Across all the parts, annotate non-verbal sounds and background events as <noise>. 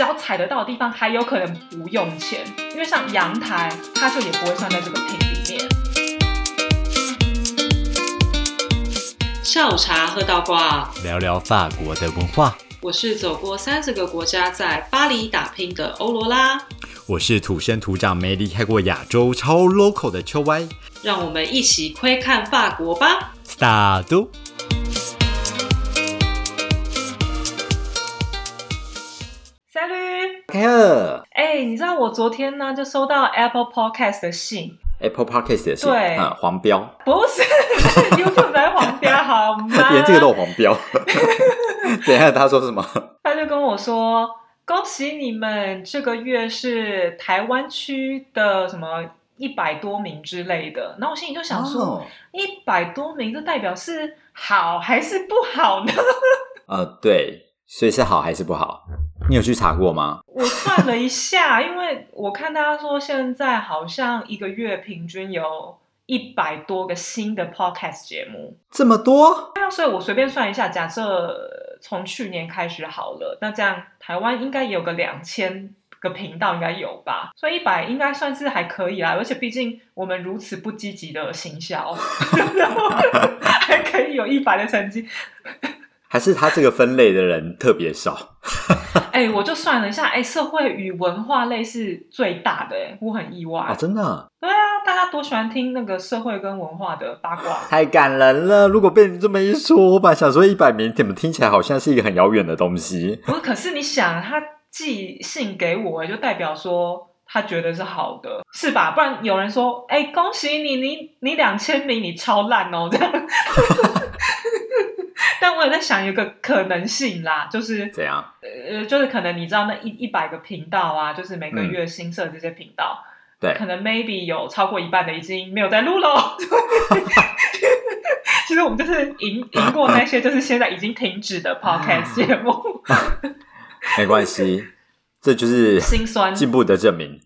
只要踩得到的地方，还有可能不用钱，因为像阳台，它就也不会算在这个品里面。下午茶喝到挂，聊聊法国的文化。我是走过三十个国家，在巴黎打拼的欧罗拉。我是土生土长没离开过亚洲、超 local 的秋歪。让我们一起窥看法国吧。Start。三驴，开了哎，你知道我昨天呢就收到 Apple Podcast 的信，Apple Podcast 的信对嗯黄标，不是是 <laughs> YouTube 在黄标好吗？<laughs> 连这个都有黄标。<laughs> 等一下，他说什么？他就跟我说：“恭喜你们，这个月是台湾区的什么一百多名之类的。”然后我心里就想说哦，一百多名，这代表是好还是不好呢？呃，对，所以是好还是不好？你有去查过吗？<laughs> 我算了一下，因为我看大家说现在好像一个月平均有一百多个新的 podcast 节目，这么多？那所以我随便算一下，假设从去年开始好了，那这样台湾应该也有个两千个频道，应该有吧？所以一百应该算是还可以啦。而且毕竟我们如此不积极的行销，<laughs> 然后还可以有一百的成绩。还是他这个分类的人特别少？<laughs> 哎、我就算了一下，哎、社会与文化类是最大的、哎，我很意外。啊，真的对啊，大家多喜欢听那个社会跟文化的八卦。太感人了！如果被你这么一说，我本来想说一百名，怎么听起来好像是一个很遥远的东西？<laughs> 不是，可是你想，他寄信给我，就代表说他觉得是好的，是吧？不然有人说，哎、恭喜你，你你两千名，你超烂哦，这样。但我也在想，有个可能性啦，就是怎样？呃，就是可能你知道那一一百个频道啊，就是每个月新设这些频道，对可能 maybe 有超过一半的已经没有在录喽。<laughs> 其实我们就是赢赢过那些就是现在已经停止的 podcast 节目，<laughs> 没关系，这就是心酸。进步的证明。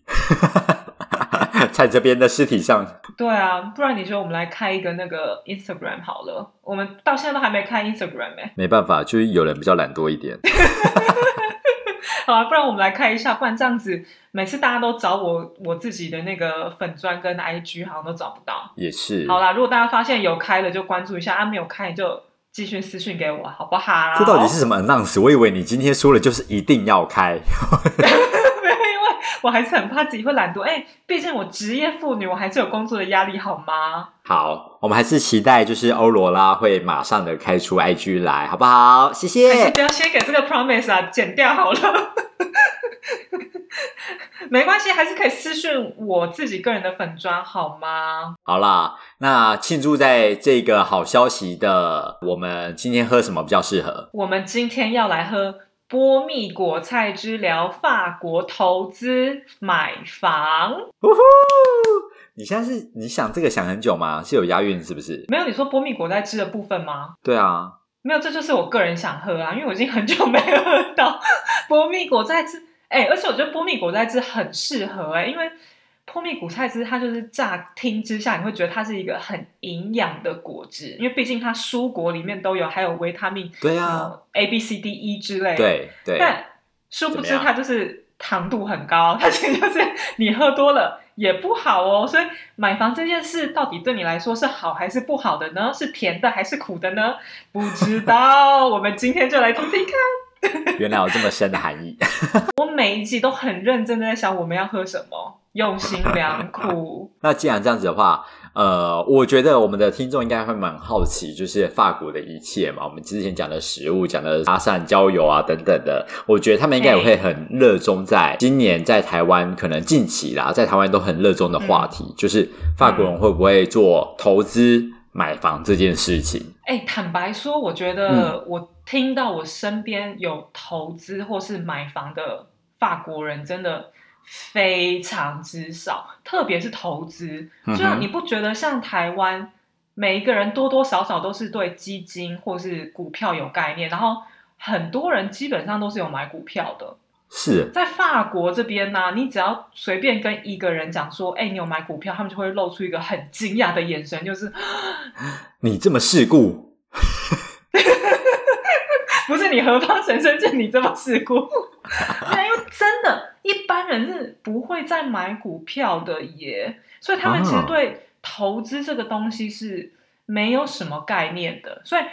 在这边的尸体上，对啊，不然你说我们来开一个那个 Instagram 好了，我们到现在都还没开 Instagram 哎、没办法，就是有人比较懒惰一点。<laughs> 好啊，不然我们来开一下，不然这样子每次大家都找我我自己的那个粉砖跟 IG 好像都找不到。也是，好啦，如果大家发现有开了就关注一下，啊没有开就继续私讯给我，好不好？这到底是什么 announce？我以为你今天说了就是一定要开。<laughs> 我还是很怕自己会懒惰。哎、毕竟我职业妇女，我还是有工作的压力，好吗？好，我们还是期待就是欧罗拉会马上的开出 IG 来，好不好？谢还是谢。不要先给这个 promise 啊，剪掉好了。<laughs> 没关系，还是可以私讯我自己个人的粉砖，好吗？好啦，那庆祝在这个好消息的，我们今天喝什么比较适合？我们今天要来喝波蜜果菜之聊法国投资买房。呜呼！你现在是你想这个想很久吗？是有押韵是不是？没有你说波蜜果菜汁的部分吗？对啊，没有，这就是我个人想喝啊，因为我已经很久没喝到 <laughs> 波蜜果菜汁。哎、而且我觉得波蜜果菜汁很适合哎、因为波蜜谷菜汁它就是乍听之下你会觉得它是一个很营养的果汁，因为毕竟它蔬果里面都有，还有维他命，对啊，A B C D E 之类的。对对，但殊不知它就是糖度很高，它其实就是你喝多了也不好哦。所以买房这件事到底对你来说是好还是不好的呢？是甜的还是苦的呢？不知道，我们今天就来听听看。<laughs> 原来有这么深的含义。<laughs> 我每一集都很认真的在想我们要喝什么，用心良苦。<laughs> 那既然这样子的话，呃，我觉得我们的听众应该会蛮好奇，就是法国的一切嘛。我们之前讲的食物、讲的搭讪、交友啊等等的，我觉得他们应该也会很热衷在今年在台湾，可能近期啦，在台湾都很热衷的话题，就是法国人会不会做投资买房这件事情。哎、坦白说，我觉得我听到我身边有投资或是买房的法国人，真的非常之少，特别是投资。就像你不觉得像台湾，每一个人多多少少都是对基金或是股票有概念，然后很多人基本上都是有买股票的。是，在法国这边呢、你只要随便跟一个人讲说，哎、你有买股票，他们就会露出一个很惊讶的眼神，就是 <gasps> 你这么世故，<laughs> 不是你何方神圣见你这么世故？对，<laughs> 因为不会再买股票的耶，所以他们其实啊对投资这个东西是没有什么概念的。所以，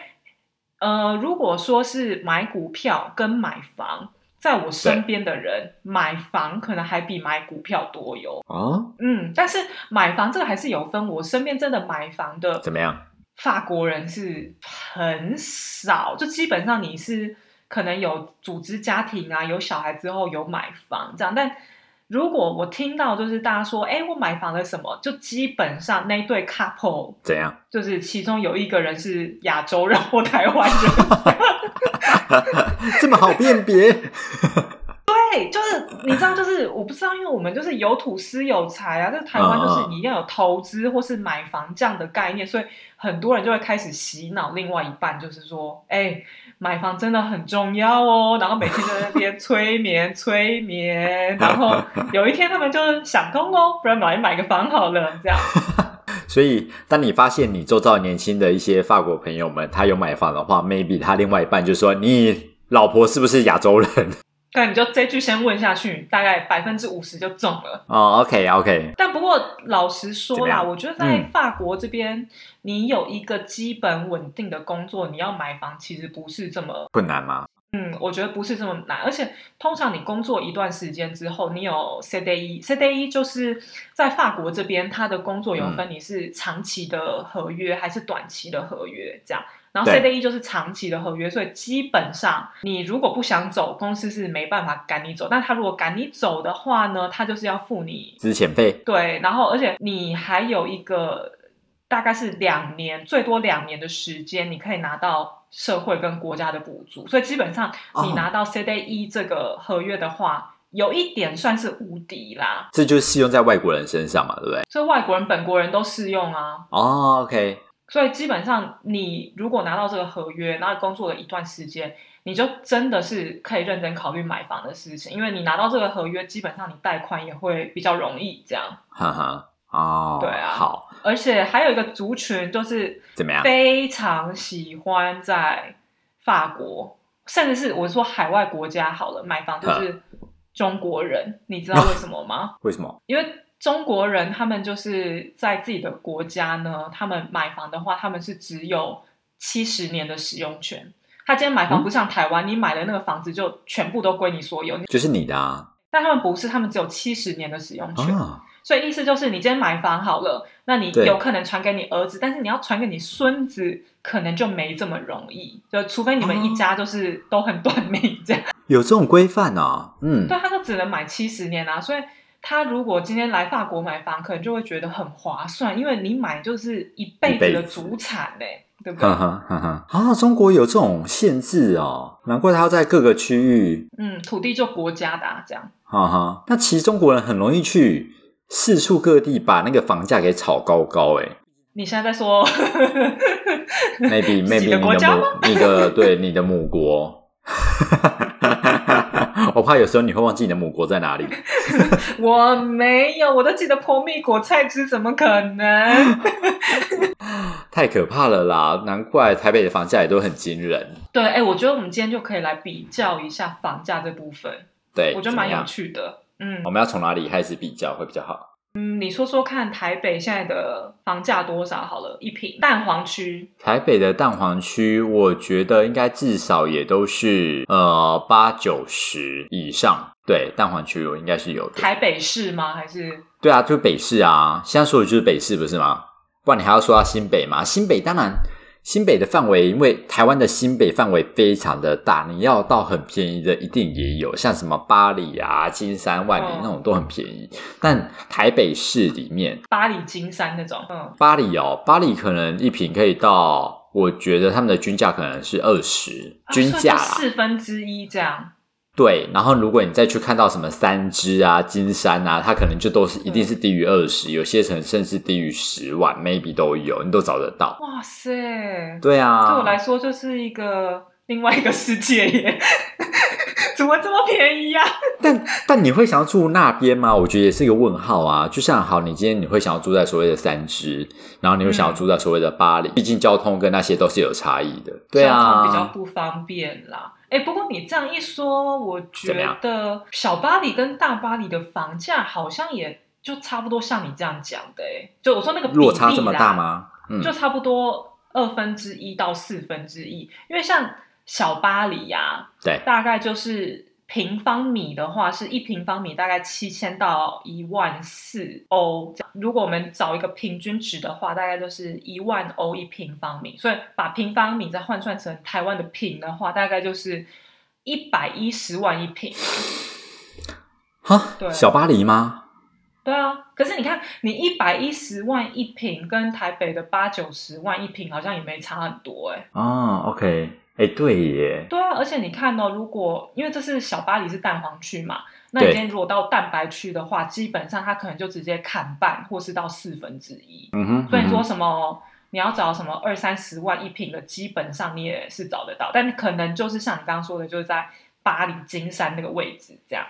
呃，如果说是买股票跟买房，在我身边的人买房可能还比买股票多哟。啊，嗯，但是买房这个还是有分，我身边真的买房的怎么样？法国人是很少，就基本上你是可能有组织家庭啊，有小孩之后有买房这样，但如果我听到就是大家说，哎，我买房了什么，就基本上那一对 couple 怎样？就是其中有一个人是亚洲人或台湾人，<laughs> 这么好辨别？<laughs> 对，就是你知道，就是我不知道，因为我们就是有土司有财啊，在台湾就是嗯嗯你要有投资或是买房这样的概念，所以很多人就会开始洗脑另外一半，就是说，哎，买房真的很重要哦，然后每天在那边催眠 <laughs> 催眠，然后有一天他们就想通喽，不然买买个房好了，这样。<laughs> 所以，当你发现你周遭年轻的一些法国朋友们，他有买房的话，maybe 他另外一半就说：“你老婆是不是亚洲人那你就这句先问下去，大概百分之五十就中了。？”哦，OK，OK，、但不过老实说啦，我觉得在嗯法国这边，你有一个基本稳定的工作，你要买房其实不是这么，困难吗？嗯，我觉得不是这么难。而且通常你工作一段时间之后，你有 CDE，CDE 就是在法国这边，它的工作有分你是长期的合约还是短期的合约这样。然后 CDE 就是长期的合约，所以基本上你如果不想走，公司是没办法赶你走。但他如果赶你走的话呢，他就是要付你资遣费对，然后而且你还有一个大概是两年，最多两年的时间，你可以拿到社会跟国家的补助。所以基本上你哦拿到 CDE 这个合约的话，有一点算是无敌啦。这就是适用在外国人身上嘛，对不对？所以外国人、本国人都适用啊。哦，OK，所以基本上，你如果拿到这个合约，然后工作了一段时间，你就真的是可以认真考虑买房的事情，因为你拿到这个合约，基本上你贷款也会比较容易这样。哈哈，哦，对啊好，而且还有一个族群，就是怎么样？非常喜欢在法国，甚至是我说海外国家好了，买房就是中国人。你知道 <laughs> 为什么吗？为什么？因为中国人他们就是在自己的国家呢，他们买房的话，他们是只有七十年的使用权。他今天买房嗯不像台湾，你买的那个房子就全部都归你所有，就是你的啊，但他们不是，他们只有七十年的使用权。啊，所以意思就是，你今天买房好了，那你有可能传给你儿子，但是你要传给你孙子，可能就没这么容易。就除非你们一家就是都很短命这样，有这种规范啊，嗯，对，他就只能买七十年啊。所以他如果今天来法国买房，可能就会觉得很划算，因为你买就是一辈子的一辈子祖产呢、对不对哈？哈哈哈，啊，中国有这种限制哦，难怪他要在各个区域，嗯，土地就国家的、啊、这样。哈哈，那其实中国人很容易去四处各地把那个房价给炒高高，哎你现在在说，maybe <laughs> maybe 的你国家吗？母你的对你的母国，我怕有时候你会忘记你的母国在哪里。<laughs> 我没有，我都记得破蜜果菜汁，怎么可能？<laughs> 太可怕了啦！难怪台北的房价也都很惊人。对，哎，我觉得我们今天就可以来比较一下房价这部分，对，我觉得蛮有。趣的。嗯我们要从哪里开始比较会比较好？嗯，你说说看，台北现在的房价多少？好了，一平蛋黄区台北的蛋黄区，我觉得应该至少也都是呃八九十以上。对，蛋黄区我应该是有的。台北市吗？还是对啊，就是北市啊，现在说的就是北市，不是吗？不然你还要说到新北嘛？新北当然，新北的范围，因为台湾的新北范围非常的大，你要到很便宜的一定也有，像什么巴黎啊、金山、万里嗯那种都很便宜。但台北市里面，巴黎金山那种？嗯，巴黎哦，巴黎可能一瓶可以到，我觉得他们的均价可能是二十均价啦。四分之一这样。对，然后如果你再去看到什么三只啊、金山啊，它可能就都是一定是低于二十、有些城甚至低于十万，maybe 都有，你都找得到。哇塞，对啊，对我来说就是一个另外一个世界耶，<laughs> 怎么这么便宜呀、但但你会想要住那边吗？我觉得也是一个问号啊。就像好，你今天你会想要住在所谓的三只，然后你会想要住在所谓的巴黎，毕竟交通跟那些都是有差异的。对啊，比较不方便啦。哎，不过你这样一说，我觉得小巴黎跟大巴黎的房价好像也就差不多，像你这样讲的，哎，就我说那个落差这么大吗？嗯，就差不多二分之一到四分之一，因为像小巴黎呀，对，大概就是。平方米的话，是一平方米大概七千到一万四欧。如果我们找一个平均值的话，大概就是一万欧一平方米。所以把平方米再换算成台湾的平的话，大概就是一百一十万一平。哈，对，小巴黎吗？对啊。可是你看，你一百一十万一平，跟台北的八九十万一平，好像也没差很多哎。啊，OK。哎，对耶，对啊，而且你看哦，如果因为这是小巴黎是蛋黄区嘛，那你今天如果到蛋白区的话，基本上它可能就直接砍半，或是到四分之一。嗯哼，所以说什么你要找什么二三十万一平的，基本上你也是找得到，但可能就是像你刚刚说的，就是在巴黎金山那个位置这样。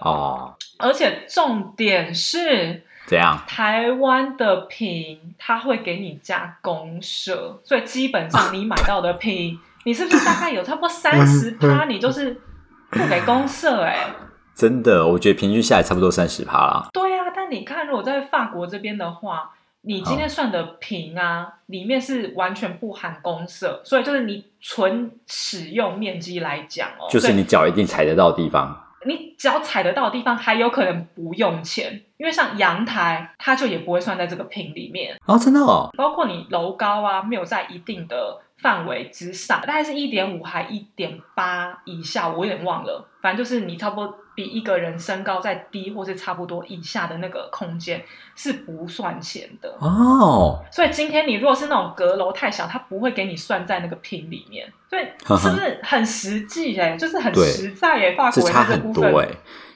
哦，而且重点是怎样？台湾的平它会给你加公社，所以基本上你买到的平。你是不是大概有差不多三十趴？你就是付给公社哎，真的，我觉得平均下来差不多三十趴啦。对啊，但你看，如果在法国这边的话，你今天算的平啊，里面是完全不含公社，所以就是你纯使用面积来讲哦，就是你脚一定踩得到地方，你只要踩得到的地方还有可能不用钱，因为像阳台，它就也不会算在这个平里面哦，真的哦，包括你楼高啊，没有在一定的。范围之上，大概是一点五还一点八以下，我有点忘了。反正就是你差不多比一个人身高再低，或是差不多以下的那个空间是不算钱的哦。所以今天你如果是那种阁楼太小，它不会给你算在那个平里面。所以是不是很实际？哎，就是很实在耶。法国差很多哎，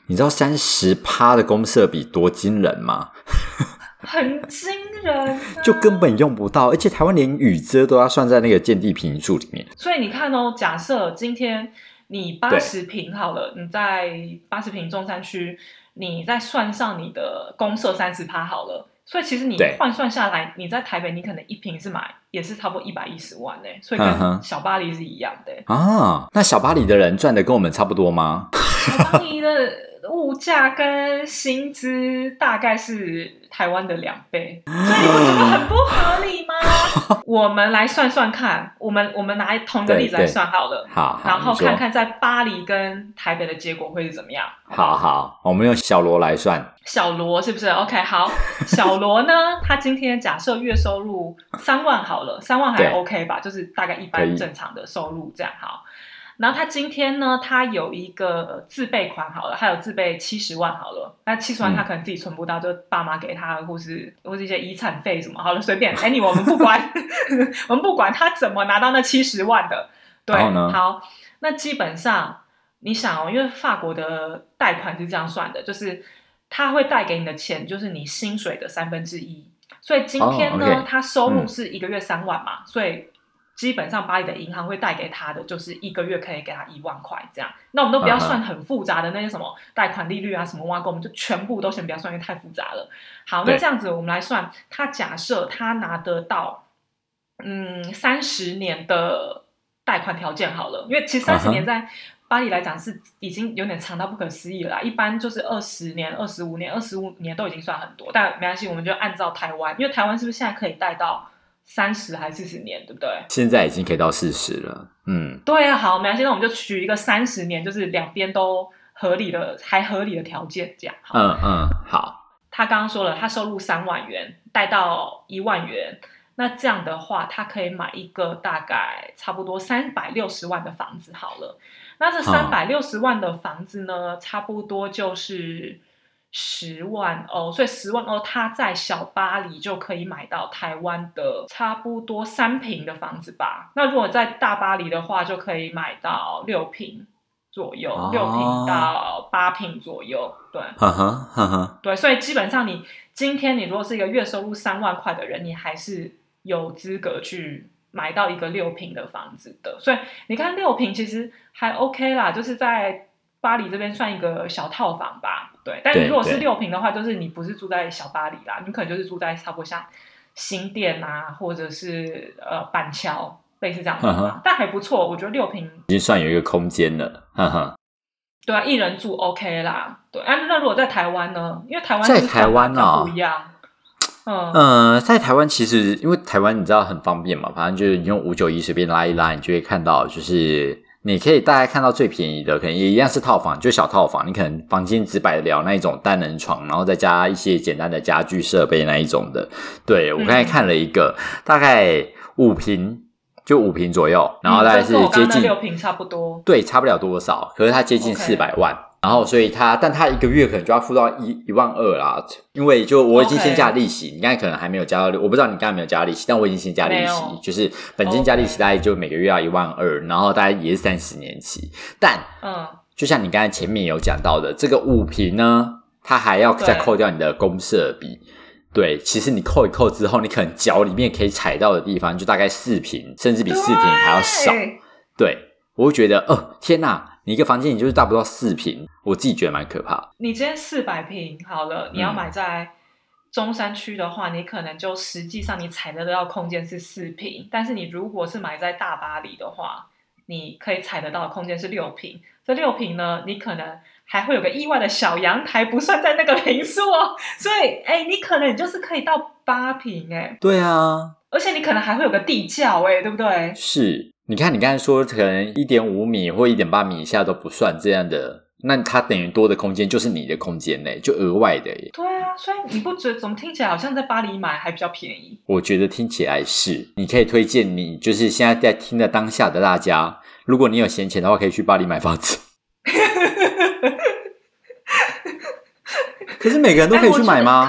你知道三十趴的公设比多惊人吗？<laughs> 很惊人，就根本用不到，而且台湾连雨遮都要算在那个建地平数里面。所以你看哦，假设今天你八十平好了，你在八十平中山区，你再算上你的公社三十趴好了，所以其实你换算下来，你在台北你可能一平是买也是差不多一百一十万呢，所以跟小巴黎是一样的啊。那小巴黎的人赚的跟我们差不多吗？<laughs> 小巴黎的。物价跟薪资大概是台湾的两倍，所以你不觉得很不合理吗？<laughs> 我们来算算看，我们我们拿同一个例子来算好了，好，然后看看在巴黎跟台北的结果会是怎么样。好好，我们用小罗来算，小罗是不是？OK，好，<laughs> 小罗呢，他今天假设月收入三万好了，三万还 OK 吧？就是大概一般正常的收入这样好。然后他今天呢，他有一个自备款好了，还有自备七十万好了。那七十万他可能自己存不到，就爸妈给他，或是或是一些遗产费什么，好了，随便。Any，我们不管，<laughs> 我们不管他怎么拿到那七十万的。对，好，那基本上你想哦，因为法国的贷款是这样算的，就是他会贷给你的钱就是你薪水的三分之一。所以今天呢，他收入是一个月三万嘛，所以。基本上巴黎的银行会贷给他的就是一个月可以给他一万块这样，那我们都不要算很复杂的那些什么贷款利率啊什么挖沟，我们就全部都先不要算，因为太复杂了。好，那这样子我们来算，他假设他拿得到嗯三十年的贷款条件好了，因为其实三十年在巴黎来讲是已经有点长到不可思议了，一般就是二十年、二十五年、二十五年都已经算很多，但没关系，我们就按照台湾，因为台湾是不是现在可以贷到？三十还四十年，对不对？现在已经可以到四十了。嗯，对啊，好，没关系，那我们就取一个三十年，就是两边都合理的、还合理的条件，这样。嗯嗯，好。他刚刚说了，他收入三万元，贷到一万元，那这样的话，他可以买一个大概差不多三百六十万的房子。好了，那这三百六十万的房子呢，差不多就是。十万欧，所以十万欧，他在小巴黎就可以买到台湾的差不多三平的房子吧。那如果在大巴黎的话，就可以买到六平左右，六平到八平左右。对，对，所以基本上你今天你如果是一个月收入三万块的人，你还是有资格去买到一个六平的房子的。所以你看六平其实还 OK 啦，就是在。巴黎这边算一个小套房吧，对。但如果是六平的话，就是你不是住在小巴黎啦，你可能就是住在差不多像新店啊，或者是呃板桥类似这样的地方，嗯但还不错，我觉得六平已经算有一个空间了，呵呵。对啊，一人住 OK 啦。对啊，那如果在台湾呢？因为台湾在台湾啊不一样。嗯，呃，在台湾其实因为台湾你知道很方便嘛，反正就是你用五九一随便拉一拉，你就会看到，就是你可以大概看到最便宜的，可能也一样是套房，就小套房，你可能房间只摆得了那一种单人床，然后再加一些简单的家具设备那一种的。对我刚才嗯看了一个，大概五平，就五平左右，然后大概是接近六平差不多。对，差不了多少，可是它接近四百万。然后，所以他，但他一个月可能就要付到一一万二啦，因为就我已经先加利息，你刚才可能还没有加到，我不知道你刚才有没有加利息，但我已经先加利息，就是本金加利息大概就每个月要一万二，然后大概也是三十年期。但嗯，就像你刚才前面有讲到的，这个五平呢，它还要再扣掉你的公设比。对，其实你扣一扣之后，你可能脚里面可以踩到的地方就大概四平，甚至比四平还要少。对对，我会觉得，哦，天哪，你一个房间你就是大不到四平，我自己觉得蛮可怕。你今天四百平好了，你要嗯买在中山区的话，你可能就实际上你踩得到空间是四平，但是你如果是买在大巴黎的话，你可以踩得到的空间是六平。这六平呢，你可能还会有个意外的小阳台，不算在那个平数哦。<laughs> 所以，哎，你可能你就是可以到八平，哎，对啊，而且你可能还会有个地窖，哎，对不对？是，你看你刚才说可能一点五米或一点八米以下都不算这样的，那它等于多的空间就是你的空间嘞，就额外的耶。对啊，所以你不觉得怎么听起来好像在巴黎买还比较便宜？我觉得听起来是，你可以推荐你就是现在在听的当下的大家，如果你有闲钱的话，可以去巴黎买房子。<laughs> 可是每个人都可以去买吗？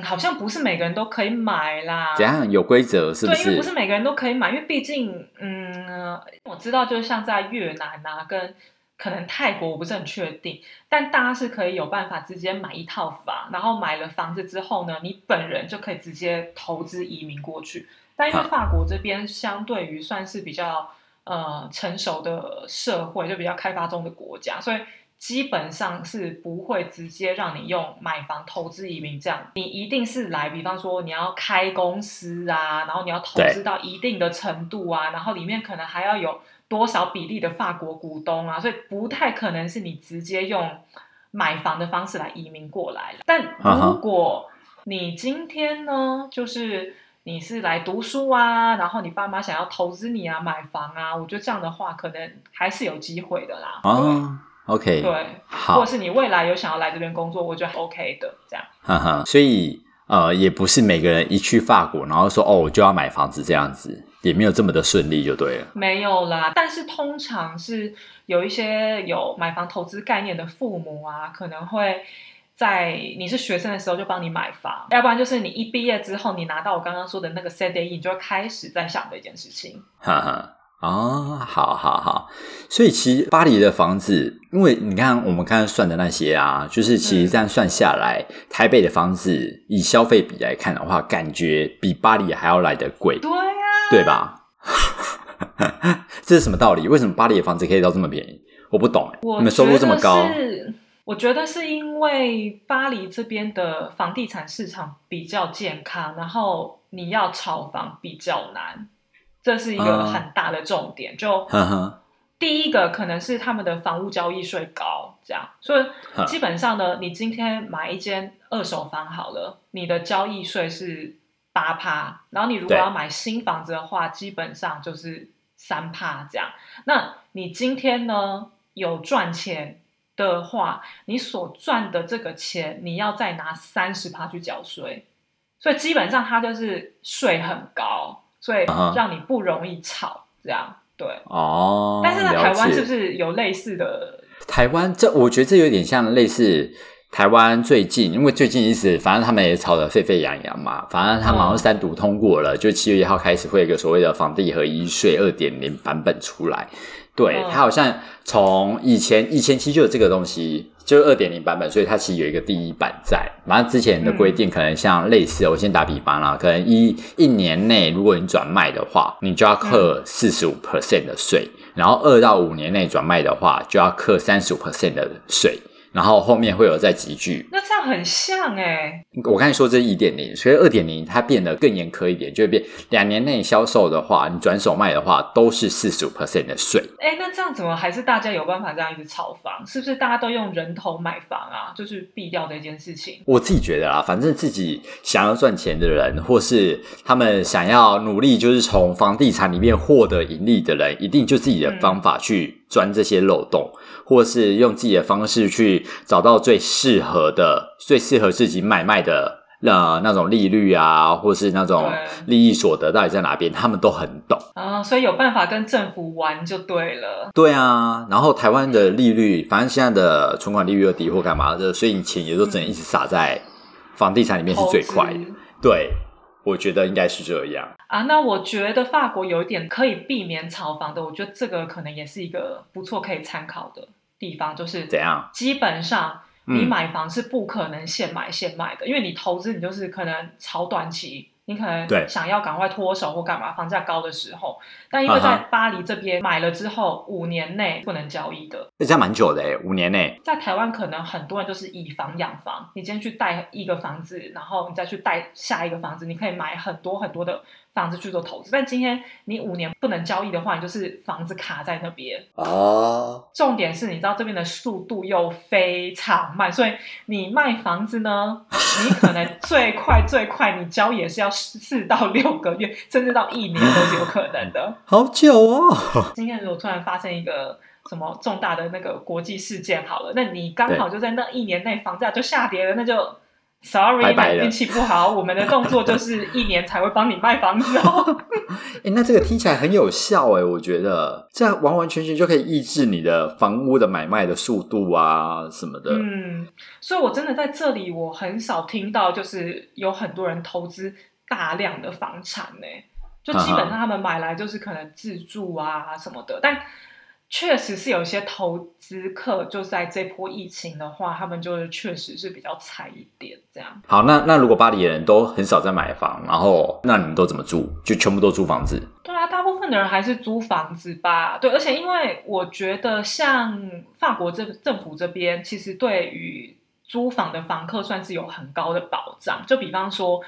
嗯，好像不是每个人都可以买啦。怎样有规则是不对，因为不是？每个人都可以买，因为毕竟，嗯，我知道，就是像在越南啊，跟可能泰国，我不是很确定，但大家是可以有办法直接买一套房，然后买了房子之后呢，你本人就可以直接投资移民过去。但因为啊法国这边相对于算是比较呃成熟的社会，就比较开发中的国家，所以基本上是不会直接让你用买房投资移民这样，你一定是来，比方说你要开公司啊，然后你要投资到一定的程度啊，然后里面可能还要有多少比例的法国股东啊，所以不太可能是你直接用买房的方式来移民过来。但如果你今天呢，就是你是来读书啊，然后你爸妈想要投资你啊，买房啊，我觉得这样的话可能还是有机会的啦。啊，OK，对，或好者，是你未来有想要来这边工作，我觉得 OK 的，这样。哈哈，所以呃，也不是每个人一去法国，然后说哦，我就要买房子这样子，也没有这么的顺利，就对了。没有啦，但是通常是有一些有买房投资概念的父母啊，可能会在你是学生的时候就帮你买房，要不然就是你一毕业之后，你拿到我刚刚说的那个 CDE，你就会开始在想这件事情。哈哈，哦，好好好，所以其实巴黎的房子，因为你看我们刚刚算的那些啊，就是其实这样算下来，台北的房子以消费比来看的话，感觉比巴黎还要来得贵，对啊，对吧？<laughs> 这是什么道理？为什么巴黎的房子可以到这么便宜？我不懂哎，你们收入这么高，是我觉得是因为巴黎这边的房地产市场比较健康，然后你要炒房比较难，这是一个啊很大的重点。就第一个可能是他们的房屋交易税高，这样，所以基本上呢，你今天买一间二手房好了，你的交易税是八趴，然后你如果要买新房子的话，基本上就是三趴这样。那你今天呢有赚钱的话，你所赚的这个钱，你要再拿三十趴去缴税，所以基本上它就是税很高，所以让你不容易吵这样。对，哦，但是呢台湾是不是有类似的？台湾这，我觉得这有点像类似台湾最近，因为最近一直反正他们也吵得沸沸扬扬嘛，反正他们好像三读通过了，就七月一号开始会有一个所谓的房地合一税二点零版本出来。对，嗯它好像从以前以前其实就有这个东西，就是二点零版本，所以它其实有一个第一版在。反正之前的规定可能像类似，我先打比方啦，可能一一年内如果你转卖的话，你就要课四十五 percent 的税，然后二到五年内转卖的话，就要课三十五 percent 的税。然后后面会有再集聚。那这样很像哎、我刚才说这是一点零，所以二点零它变得更严苛一点，就会变两年内销售的话，你转手卖的话都是四十五 percent 的税。哎，那这样怎么还是大家有办法这样一直炒房？是不是大家都用人头买房啊？就是避掉这件事情。我自己觉得啊，反正自己想要赚钱的人，或是他们想要努力，就是从房地产里面获得盈利的人，一定就自己的方法去钻这些漏洞，或是用自己的方式去找到最适合的、最适合自己买卖的。呃，那种利率啊，或是那种利益所得到底在哪边，他们都很懂。啊，所以有办法跟政府玩就对了。对啊，然后台湾的利率，反正现在的存款利率又低或干嘛的，所以你钱也都只能一直撒在房地产里面是最快的。对，我觉得应该是这样。啊，那我觉得法国有一点可以避免炒房的，我觉得这个可能也是一个不错可以参考的地方，就是怎样？基本上你嗯买房是不可能现买现卖的，因为你投资你就是可能炒短期。你可能想要赶快脱手或干嘛，房价高的时候，但因为在巴黎这边买了之后，五年内不能交易的，那这样蛮久的诶，五年内。在台湾可能很多人就是以房养房，你今天去贷一个房子，然后你再去贷下一个房子，你可以买很多很多的房子去做投资。但今天你五年不能交易的话，你就是房子卡在那边。哦，重点是你知道这边的速度又非常慢，所以你卖房子呢，<laughs> 你可能最快最快你交易也是要四到六个月，甚至到一年都是有可能的。<laughs> 好久哦。今天如果突然发生一个什么重大的那个国际事件，好了，那你刚好就在那一年内房价就下跌了，那就 sorry，你运气不好，我们的动作就是一年才会帮你卖房子哦。<laughs> 哎，那这个听起来很有效诶，我觉得这样完完全全就可以抑制你的房屋的买卖的速度啊什么的。嗯，所以我真的在这里，我很少听到就是有很多人投资大量的房产呢、就基本上他们买来就是可能自住啊什么的，但确实是有一些投资客就在这波疫情的话，他们就是确实是比较惨一点这样。好，那那如果巴黎人都很少在买房，然后那你们都怎么住？就全部都租房子？对啊，大部分的人还是租房子吧。对，而且因为我觉得像法国这政府这边，其实对于租房的房客算是有很高的保障。就比方说，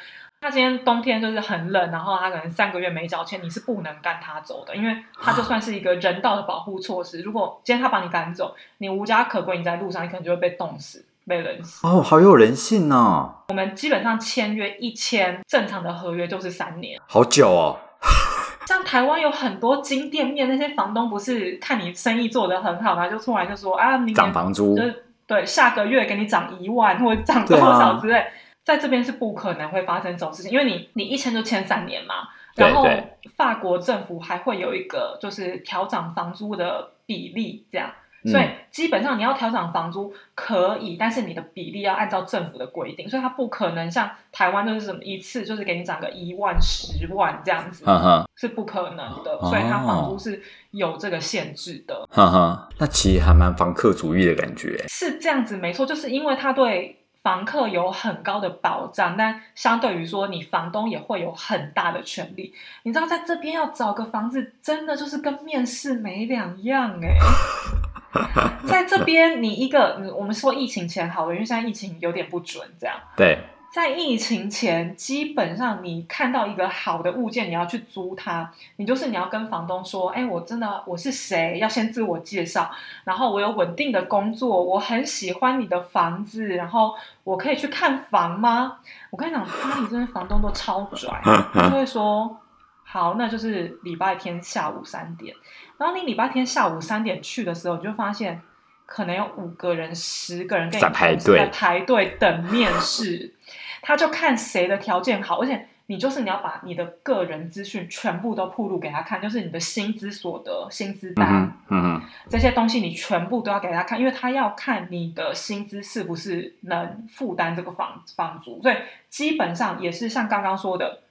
他今天冬天就是很冷，然后他可能三个月没交钱，你是不能赶他走的，因为他就算是一个人道的保护措施。如果今天他把你赶走，你无家可归，你在路上，你可能就会被冻死。被冷死。哦，好有人性哦，我们基本上签约一签，正常的合约就是三年。好久哦。<laughs> 像台湾有很多金店面，那些房东不是看你生意做得很好，嘛就突然就说啊，明年涨房租就，是对下个月给你涨一万或者涨多少之类，在这边是不可能会发生这种事情，因为你你一签就签三年嘛，然后法国政府还会有一个就是调涨房租的比例这样。嗯所以基本上你要调涨房租可以，但是你的比例要按照政府的规定，所以它不可能像台湾就是什么一次就是给你涨个一万、十万这样子，是不可能的。哦所以它房租是有这个限制的，那其实还蛮房客主义的感觉。是这样子没错，就是因为它对房客有很高的保障，但相对于说你房东也会有很大的权利。你知道在这边要找个房子，真的就是跟面试没两样哎、在这边，你一个，我们说疫情前好了，因为现在疫情有点不准，这样。对，在疫情前，基本上你看到一个好的物件，你要去租它，你就是你要跟房东说，哎，我真的我是谁，要先自我介绍，然后我有稳定的工作，我很喜欢你的房子，然后我可以去看房吗？我跟你讲，巴黎这边房东都超拽，<laughs> 他就会说，好，那就是礼拜天下午三点，然后你礼拜天下午三点去的时候，你就发现。可能有五个人、十个人跟你在排队在排队等面试，<laughs> 他就看谁的条件好，而且你就是你要把你的个人资讯全部都铺露给他看，就是你的薪资所得、薪资单、嗯这些东西，你全部都要给他看，因为他要看你的薪资是不是能负担这个房房租，所以基本上也是像刚刚说的。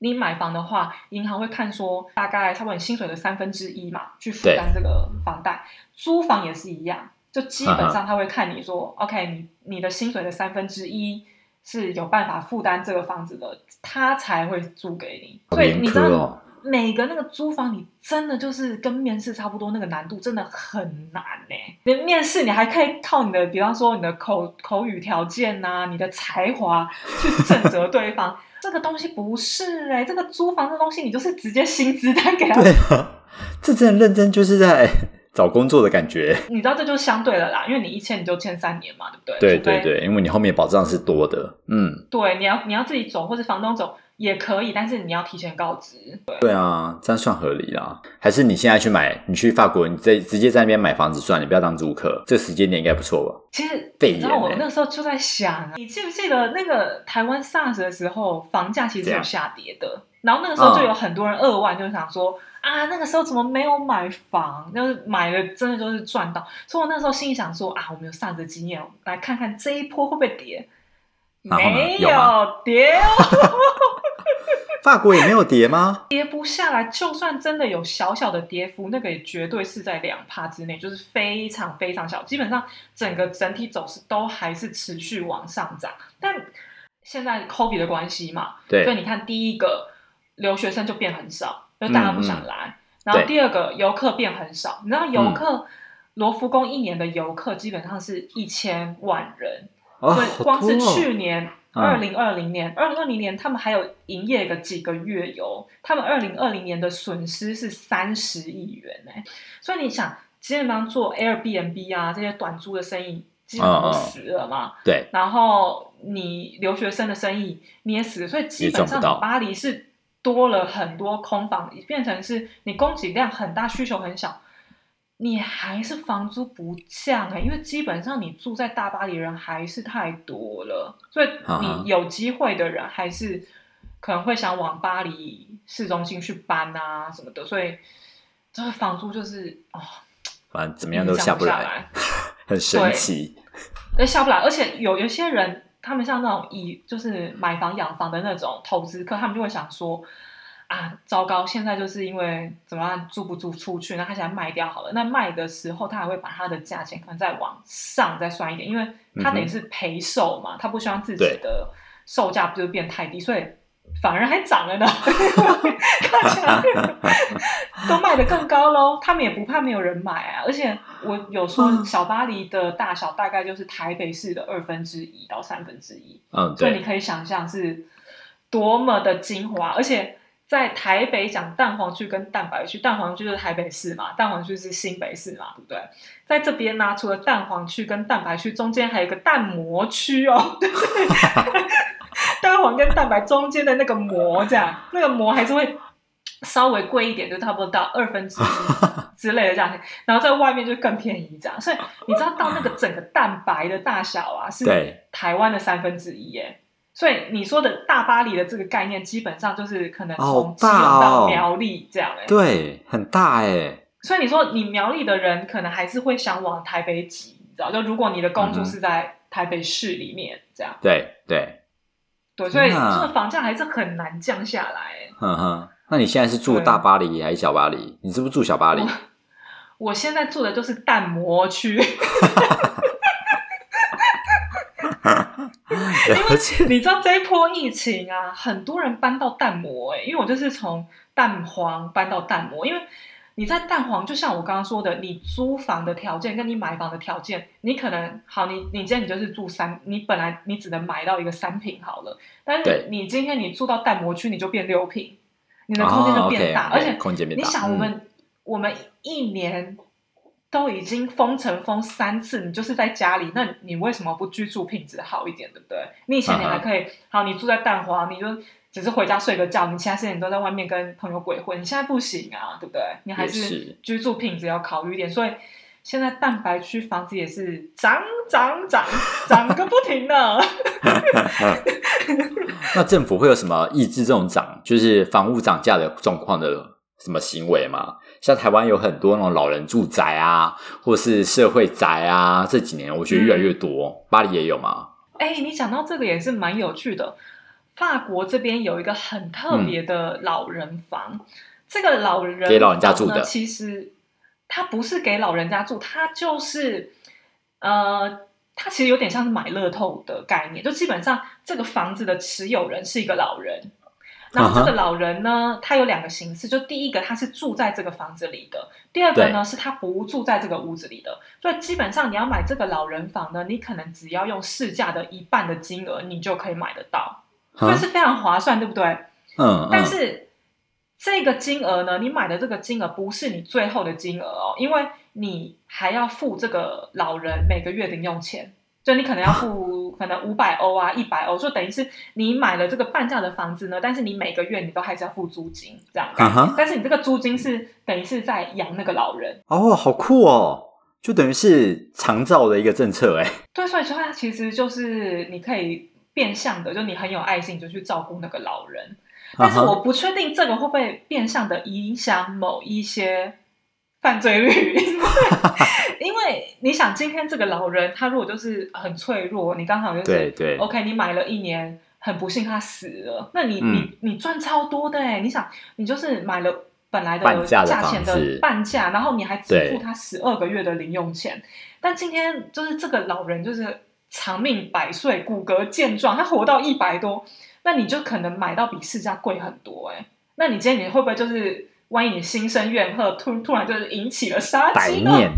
你买房的话，银行会看说大概差不多你薪水的三分之一嘛，去负担这个房贷。租房也是一样，就基本上他会看你说，OK，你你的薪水的三分之一是有办法负担这个房子的，他才会租给你。所以你知道哦。每个那个租房，你真的就是跟面试差不多，那个难度真的很难呢。你面试你还可以靠你的，比方说你的口口语条件呐、你的才华去震慑对方。<laughs> 这个东西不是哎、这个租房这东西，你就是直接薪资单给他对啊，这真的认真就是在找工作的感觉。你知道这就是相对的啦，因为你一签你就签三年嘛，对不对？对对对，因为你后面保障是多的。嗯，对，你要你要自己走或是房东走也可以，但是你要提前告知。对，对啊，这样算合理啦。还是你现在去买，你去法国，你在直接在那边买房子算，你不要当租客，这个时间点应该不错吧？其实肺你知道我那时候就在想啊，你记不记得那个台湾 SARS 的时候，房价其实是有下跌的，然后那个时候就嗯有很多人扼腕，就想说。啊，那个时候怎么没有买房？就是买了，真的就是赚到。所以我那时候心里想说啊，我们有 SARS 的经验，来看看这一波会不会跌。然后呢没有跌哦，<laughs> 法国也没有跌吗？跌不下来，就算真的有小小的跌幅，那个也绝对是在两帕之内，就是非常非常小。基本上整个整体走势都还是持续往上涨。但现在 COVID 的关系嘛，对所以你看，第一个留学生就变很少，因为大家不想来。然后第二个游客变很少，你知道游客、罗浮宫一年的游客基本上是一千万人，哦，对，光是去年嗯二零二零年，二零二零年他们还有营业个几个月哟，他们二零二零年的损失是三十亿元哎、所以你想，基本上做 Airbnb 啊这些短租的生意，基本上都死了嘛。对，然后你留学生的生意你也死了，所以基本上巴黎是多了很多空房，变成是你供给量很大，需求很小。你还是房租不降哎、因为基本上你住在大巴黎人还是太多了，所以你有机会的人还是可能会想往巴黎市中心去搬啊什么的，所以这个房租就是哦，反正怎怎么样都下不来，来，<laughs> 很神奇。对，下不来。而且有有些人，他们像那种以就是买房养房的那种投资客，他们就会想说。啊，糟糕！现在就是因为怎么样租不租出去，那他想卖掉好了。那卖的时候，他还会把他的价钱可能再往上再算一点，因为他等于是赔售嘛，他不希望自己的售价不就变太低，所以反而还涨了呢。看起来都卖得更高喽，他们也不怕没有人买啊。而且我有说，嗯小巴黎的大小大概就是台北市的二分之一到三分之一，嗯，对，所以你可以想象是多么的精华，而且。在台北讲蛋黄区跟蛋白区，蛋黄区就是台北市嘛，蛋黄区是新北市嘛，对不对？在这边呢，除了蛋黄区跟蛋白区中间还有一个蛋膜区哦，<laughs> 就是蛋黄跟蛋白中间的那个膜，这样那个膜还是会稍微贵一点，就差不多到二分之一之类的价钱，然后在外面就更便宜这样。所以你知道到那个整个蛋白的大小啊，是台湾的三分之一耶。所以你说的大巴黎的这个概念，基本上就是可能好从基到哦苗栗这样哎。对，很大哎。所以你说你苗栗的人可能还是会想往台北挤，你知道？就如果你的工作是在台北市里面这样，对对，对，所以这个房价还是很难降下来欸。哼哼。那你现在是住大巴黎还是小巴黎？你是不是住小巴黎？我现在住的就是淡摩区，<laughs> <laughs> 而且你知道这一波疫情啊，很多人搬到蛋膜哎、因为我就是从蛋黄搬到蛋膜，因为你在蛋黄，就像我刚刚说的，你租房的条件跟你买房的条件，你可能好，你你今天你就是住三，你本来你只能买到一个三平好了，但对是你今天你住到蛋膜区，你就变六平，你的空间就变大，哦而且空间变大。你想，我嗯们、我们一年都已经封城封三次，你就是在家里，那你为什么不居住品质好一点，对不对？你以前你还可以，好，你住在蛋黄，你就只是回家睡个觉，你其他时间你都在外面跟朋友鬼混，你现在不行啊，对不对？你还是是居住品质要考虑一点，所以。现在蛋白区房子也是涨涨涨涨个不停呢。<laughs> 那政府会有什么抑制这种涨，就是房屋涨价的状况的什么行为吗？像台湾有很多那种老人住宅啊，或是社会宅啊，这几年我觉得越来越多。巴黎也有吗？哎，你讲到这个也是蛮有趣的。法国这边有一个很特别的老人房，这个老人嗯给老人家住的其实它不是给老人家住，它就是呃，它其实有点像是买乐透的概念，就基本上这个房子的持有人是一个老人，然后这嗯个老人呢，他有两个形式，就第一个他是住在这个房子里的，第二个呢是他不住在这个屋子里的。所以基本上你要买这个老人房呢，你可能只要用市价的一半的金额，你就可以买得到，所以是非常划算，对不对？嗯，但是这个金额呢，你买的这个金额不是你最后的金额哦，因为你还要付这个老人每个月的用钱，就你可能要付可能五百欧啊、一百欧，就等于是你买了这个半价的房子呢，但是你每个月你都还是要付租金这样但是你这个租金是等于是在养那个老人，哦，好酷哦，就等于是长照的一个政策哎。对，所以说它其实就是你可以变相的，就你很有爱心，就去照顾那个老人。但是我不确定这个会不会变相的影响某一些犯罪率，<laughs> 因为因为你想，今天这个老人他如果就是很脆弱，你刚好就是对对 OK，你买了一年，很不幸他死了，那你、嗯你你赚超多的哎！你想，你就是买了本来的价钱的半价，然后你还支付他十二个月的零用钱，但今天就是这个老人就是长命百岁，骨骼健壮，他活到一百多，那你就可能买到比市价贵很多哎。那你今天你会不会就是万一你心生怨恨，突突然就是引起了杀百机呢？念，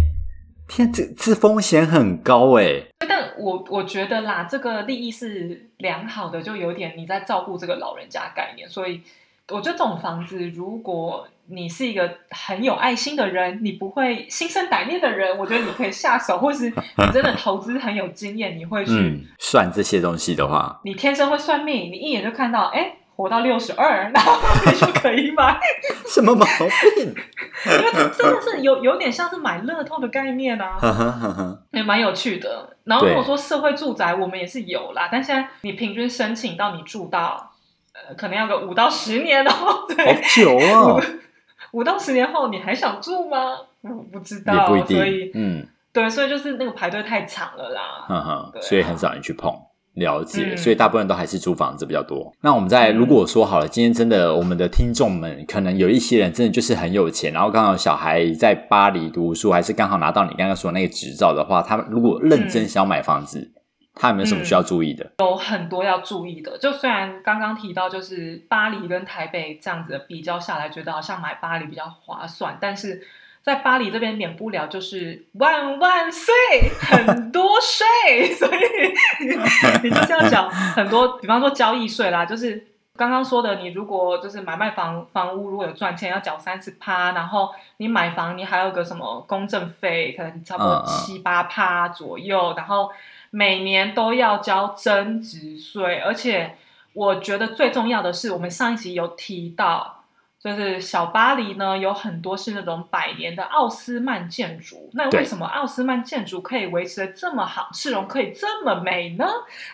天，这这风险很高哎。但我我觉得啦，这个利益是良好的，就有点你在照顾这个老人家概念，所以我觉得这种房子，如果你是一个很有爱心的人，你不会心生歹念的人，我觉得你可以下手，或是你真的投资很有经验，你会去，嗯，算这些东西的话，你天生会算命，你一眼就看到，哎，活到六十二，<laughs> 然后你就可以买，什么毛病？<laughs> 因为它真的是有有点像是买乐透的概念啊。也蛮有趣的。然后如果对说社会住宅，我们也是有啦，但现在你平均申请到你住到，呃，可能要个五到十年哦。好对，久 <laughs> 哦，五到十年后你还想住吗？我不知道，不一所以定。嗯，对，所以就是那个排队太长了啦。所以很少人去碰。了解，嗯所以大部分都还是租房子比较多。那我们在嗯如果说好了，今天真的我们的听众们可能有一些人真的就是很有钱，然后刚好小孩在巴黎读书，还是刚好拿到你刚刚说那个执照的话，他们如果认真嗯想要买房子，他有没有什么需要注意的？有很多要注意的，就虽然刚刚提到，就是巴黎跟台北这样子的比较下来，觉得好像买巴黎比较划算，但是在巴黎这边免不了就是万万岁，很多税，所以你就是要缴很多，比方说交易税啦，就是刚刚说的，你如果就是买卖房房屋如果有赚钱，要缴三十趴，然后你买房你还有个什么公证费，可能差不多七八趴左右，然后每年都要交增值税，而且我觉得最重要的是，我们上一集有提到。就是小巴黎呢，有很多是那种百年的奥斯曼建筑。那为什么奥斯曼建筑可以维持的这么好，市容可以这么美呢？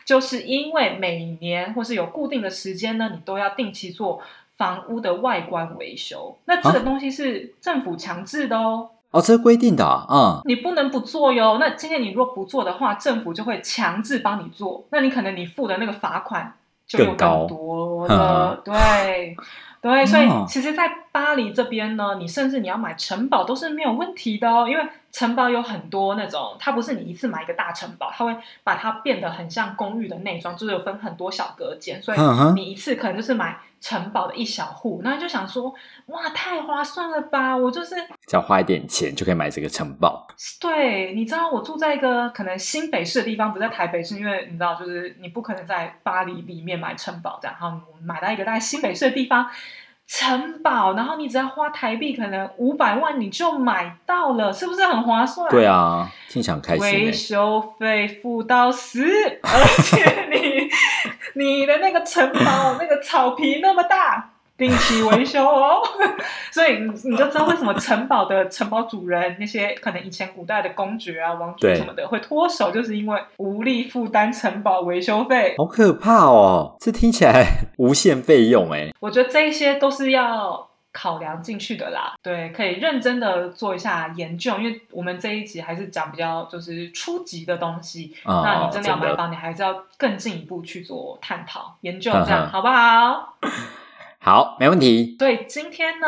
就是因为每年或是有固定的时间呢，你都要定期做房屋的外观维修。那这个啊东西是政府强制的哦，哦，这是规定的啊，嗯，你不能不做哟。那今天你若不做的话，政府就会强制帮你做。那你可能你付的那个罚款就又更多了，对。对，所以哦。其实，在巴黎这边呢，你甚至你要买城堡都是没有问题的哦，因为城堡有很多那种，它不是你一次买一个大城堡，它会把它变得很像公寓的内装，就是有分很多小隔间，所以你一次可能就是买城堡的一小户，那你就想说，哇，太划算了吧！我就是只要花一点钱就可以买这个城堡。对，你知道我住在一个可能新北市的地方，不在台北市，因为你知道，就是你不可能在巴黎里面买城堡这样，然后你买到一个大概新北市的地方城堡，然后你只要花台币可能五百万你就买到了，是不是很划算？对啊，听起来很开心维。修费付到死，<laughs> 而且你你的那个城堡那个草皮那么大，定期维修哦，<laughs> 所以你你就知道为什么城堡的城堡主人那些可能以前古代的公爵啊、王族什么的会脱手，就是因为无力负担城堡维修费。好可怕哦！这听起来无限费用哎。我觉得这一些都是要考量进去的啦。对，可以认真的做一下研究，因为我们这一集还是讲比较就是初级的东西。哦那你真的要买房，你还是要更进一步去做探讨、研究，这样好不好？好，没问题。所以今天呢，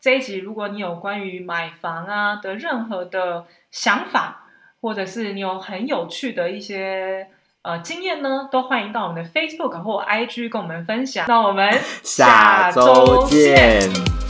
这一集如果你有关于买房啊的任何的想法，或者是你有很有趣的一些呃经验呢，都欢迎到我们的 Facebook 或 IG 跟我们分享。那我们下周见。